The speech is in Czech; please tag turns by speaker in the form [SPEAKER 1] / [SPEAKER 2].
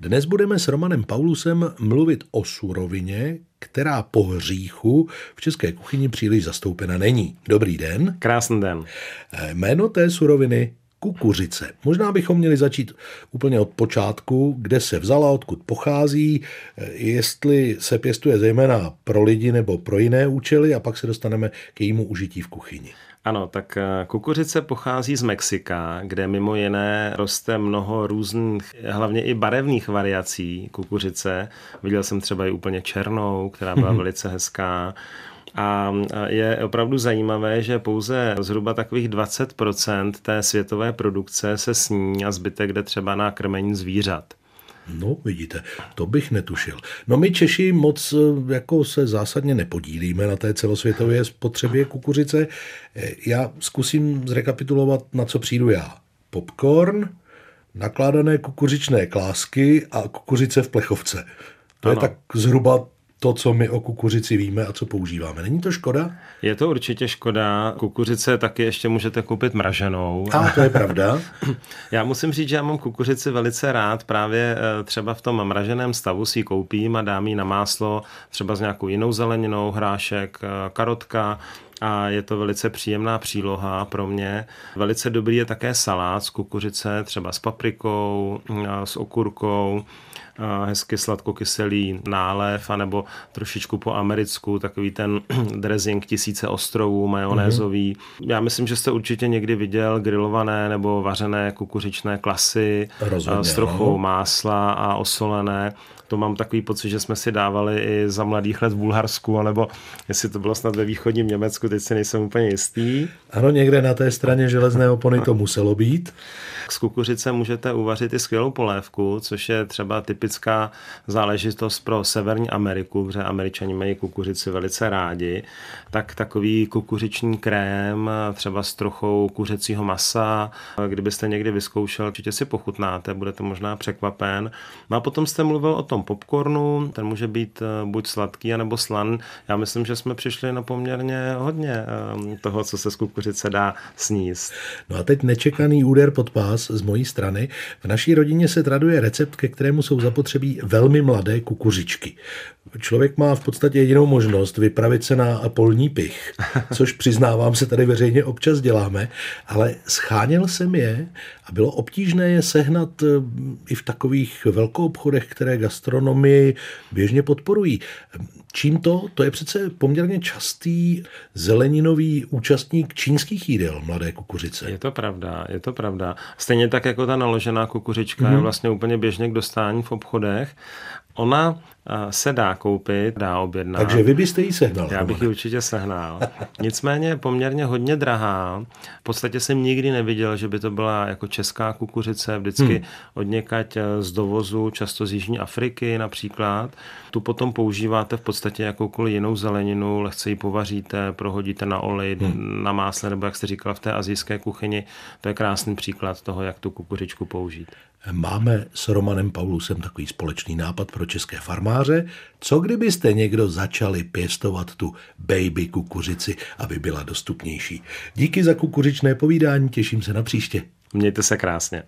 [SPEAKER 1] Dnes budeme s Romanem Paulusem mluvit o surovině, která po hříchu v české kuchyni příliš zastoupena není. Dobrý den.
[SPEAKER 2] Krásný den.
[SPEAKER 1] Eh, jméno té suroviny kukuřice. Možná bychom měli začít úplně od počátku, kde se vzala, odkud pochází, eh, jestli se pěstuje zejména pro lidi nebo pro jiné účely a pak se dostaneme k jejímu užití v kuchyni.
[SPEAKER 2] Ano, tak eh, kukuřice pochází z Mexika, kde mimo jiné roste mnoho různých, hlavně i barevných variací kukuřice. Viděl jsem třeba i úplně černou, která byla velice hezká. A je opravdu zajímavé, že pouze zhruba takových 20% té světové produkce se sní a zbytek jde třeba na krmení zvířat.
[SPEAKER 1] No, vidíte, to bych netušil. No my Češi moc eh, jako se zásadně nepodílíme na té celosvětové spotřebě kukuřice. Eh, já zkusím zrekapitulovat, na co přijdu já. Popcorn, nakládané kukuřičné klásky a kukuřice v plechovce. To ano. je tak zhruba to, co my o kukuřici víme a co používáme. Není to škoda?
[SPEAKER 2] Je to určitě škoda. Kukuřice taky ještě můžete koupit mraženou.
[SPEAKER 1] A to je pravda.
[SPEAKER 2] já musím říct, že já mám kukuřici velice rád. Právě eh, třeba v tom mraženém stavu si ji koupím a dám ji na máslo, třeba s nějakou jinou zeleninou, hrášek, eh, karotka, a je to velice příjemná příloha pro mě. Velice dobrý je také salát z kukuřice, třeba s paprikou, s okurkou, hezky sladkokyselý nálev, anebo trošičku po americku, takový ten dressing tisíce ostrovů, majonézový. Mm-hmm. Já myslím, že jste určitě někdy viděl grilované nebo vařené kukuřičné klasy
[SPEAKER 1] Rozhodně,
[SPEAKER 2] s trochou no. másla a osolené to mám takový pocit, že jsme si dávali i za mladých let v Bulharsku, anebo jestli to bylo snad ve východním Německu, teď si nejsem úplně jistý.
[SPEAKER 1] Ano, někde na té straně železné opony to muselo být.
[SPEAKER 2] Z kukuřice můžete uvařit i skvělou polévku, což je třeba typická záležitost pro Severní Ameriku, protože američani mají kukuřici velice rádi. Tak takový kukuřiční krém, třeba s trochou kuřecího masa, kdybyste někdy vyzkoušel, určitě si pochutnáte, budete možná překvapen. No a potom jste mluvil o tom popcornu, ten může být eh, buď sladký, anebo slan. Já myslím, že jsme přišli na poměrně hodně eh, toho, co se z kukuřice dá sníst.
[SPEAKER 1] No a teď nečekaný úder pod pás z mojí strany. V naší rodině se traduje recept, ke kterému jsou zapotřebí velmi mladé kukuřičky. Člověk má v podstatě jedinou možnost vypravit se na polní pich, což přiznávám se tady veřejně občas děláme, ale scháněl jsem je a bylo obtížné je sehnat eh, i v takových velkoobchodech, které gastronomii běžně podporují. Čím to? To je přece poměrně častý zeleninový účastník čínských jídel mladé kukuřice.
[SPEAKER 2] Je to pravda, je to pravda. Stejně tak jako ta naložená kukuřička mm-hmm. je mhm. vlastně úplně běžně k dostání v obchodech. Ona se dá koupit, dá objednat.
[SPEAKER 1] Takže vy byste ji sehnal.
[SPEAKER 2] Já bych ji určitě sehnal. Nicméně je poměrně hodně drahá. V podstatě jsem nikdy neviděl, že by to byla jako česká kukuřice, vždycky hmm. od někať eh, z dovozu, často z Jižní Afriky například. Tu potom používáte v podstatě jakoukoliv jinou zeleninu, lehce ji povaříte, prohodíte na olej, hmm. na másle, nebo jak jste říkal v té azijské kuchyni. To je krásný příklad toho, jak tu kukuřičku použít.
[SPEAKER 1] Máme s Romanem Paulusem takový společný nápad pro české farmáře. Co kdybyste někdo začali pěstovat tu baby kukuřici, aby byla dostupnější? Díky za kukuřičné povídání, těším se na příště.
[SPEAKER 2] Mějte se krásně.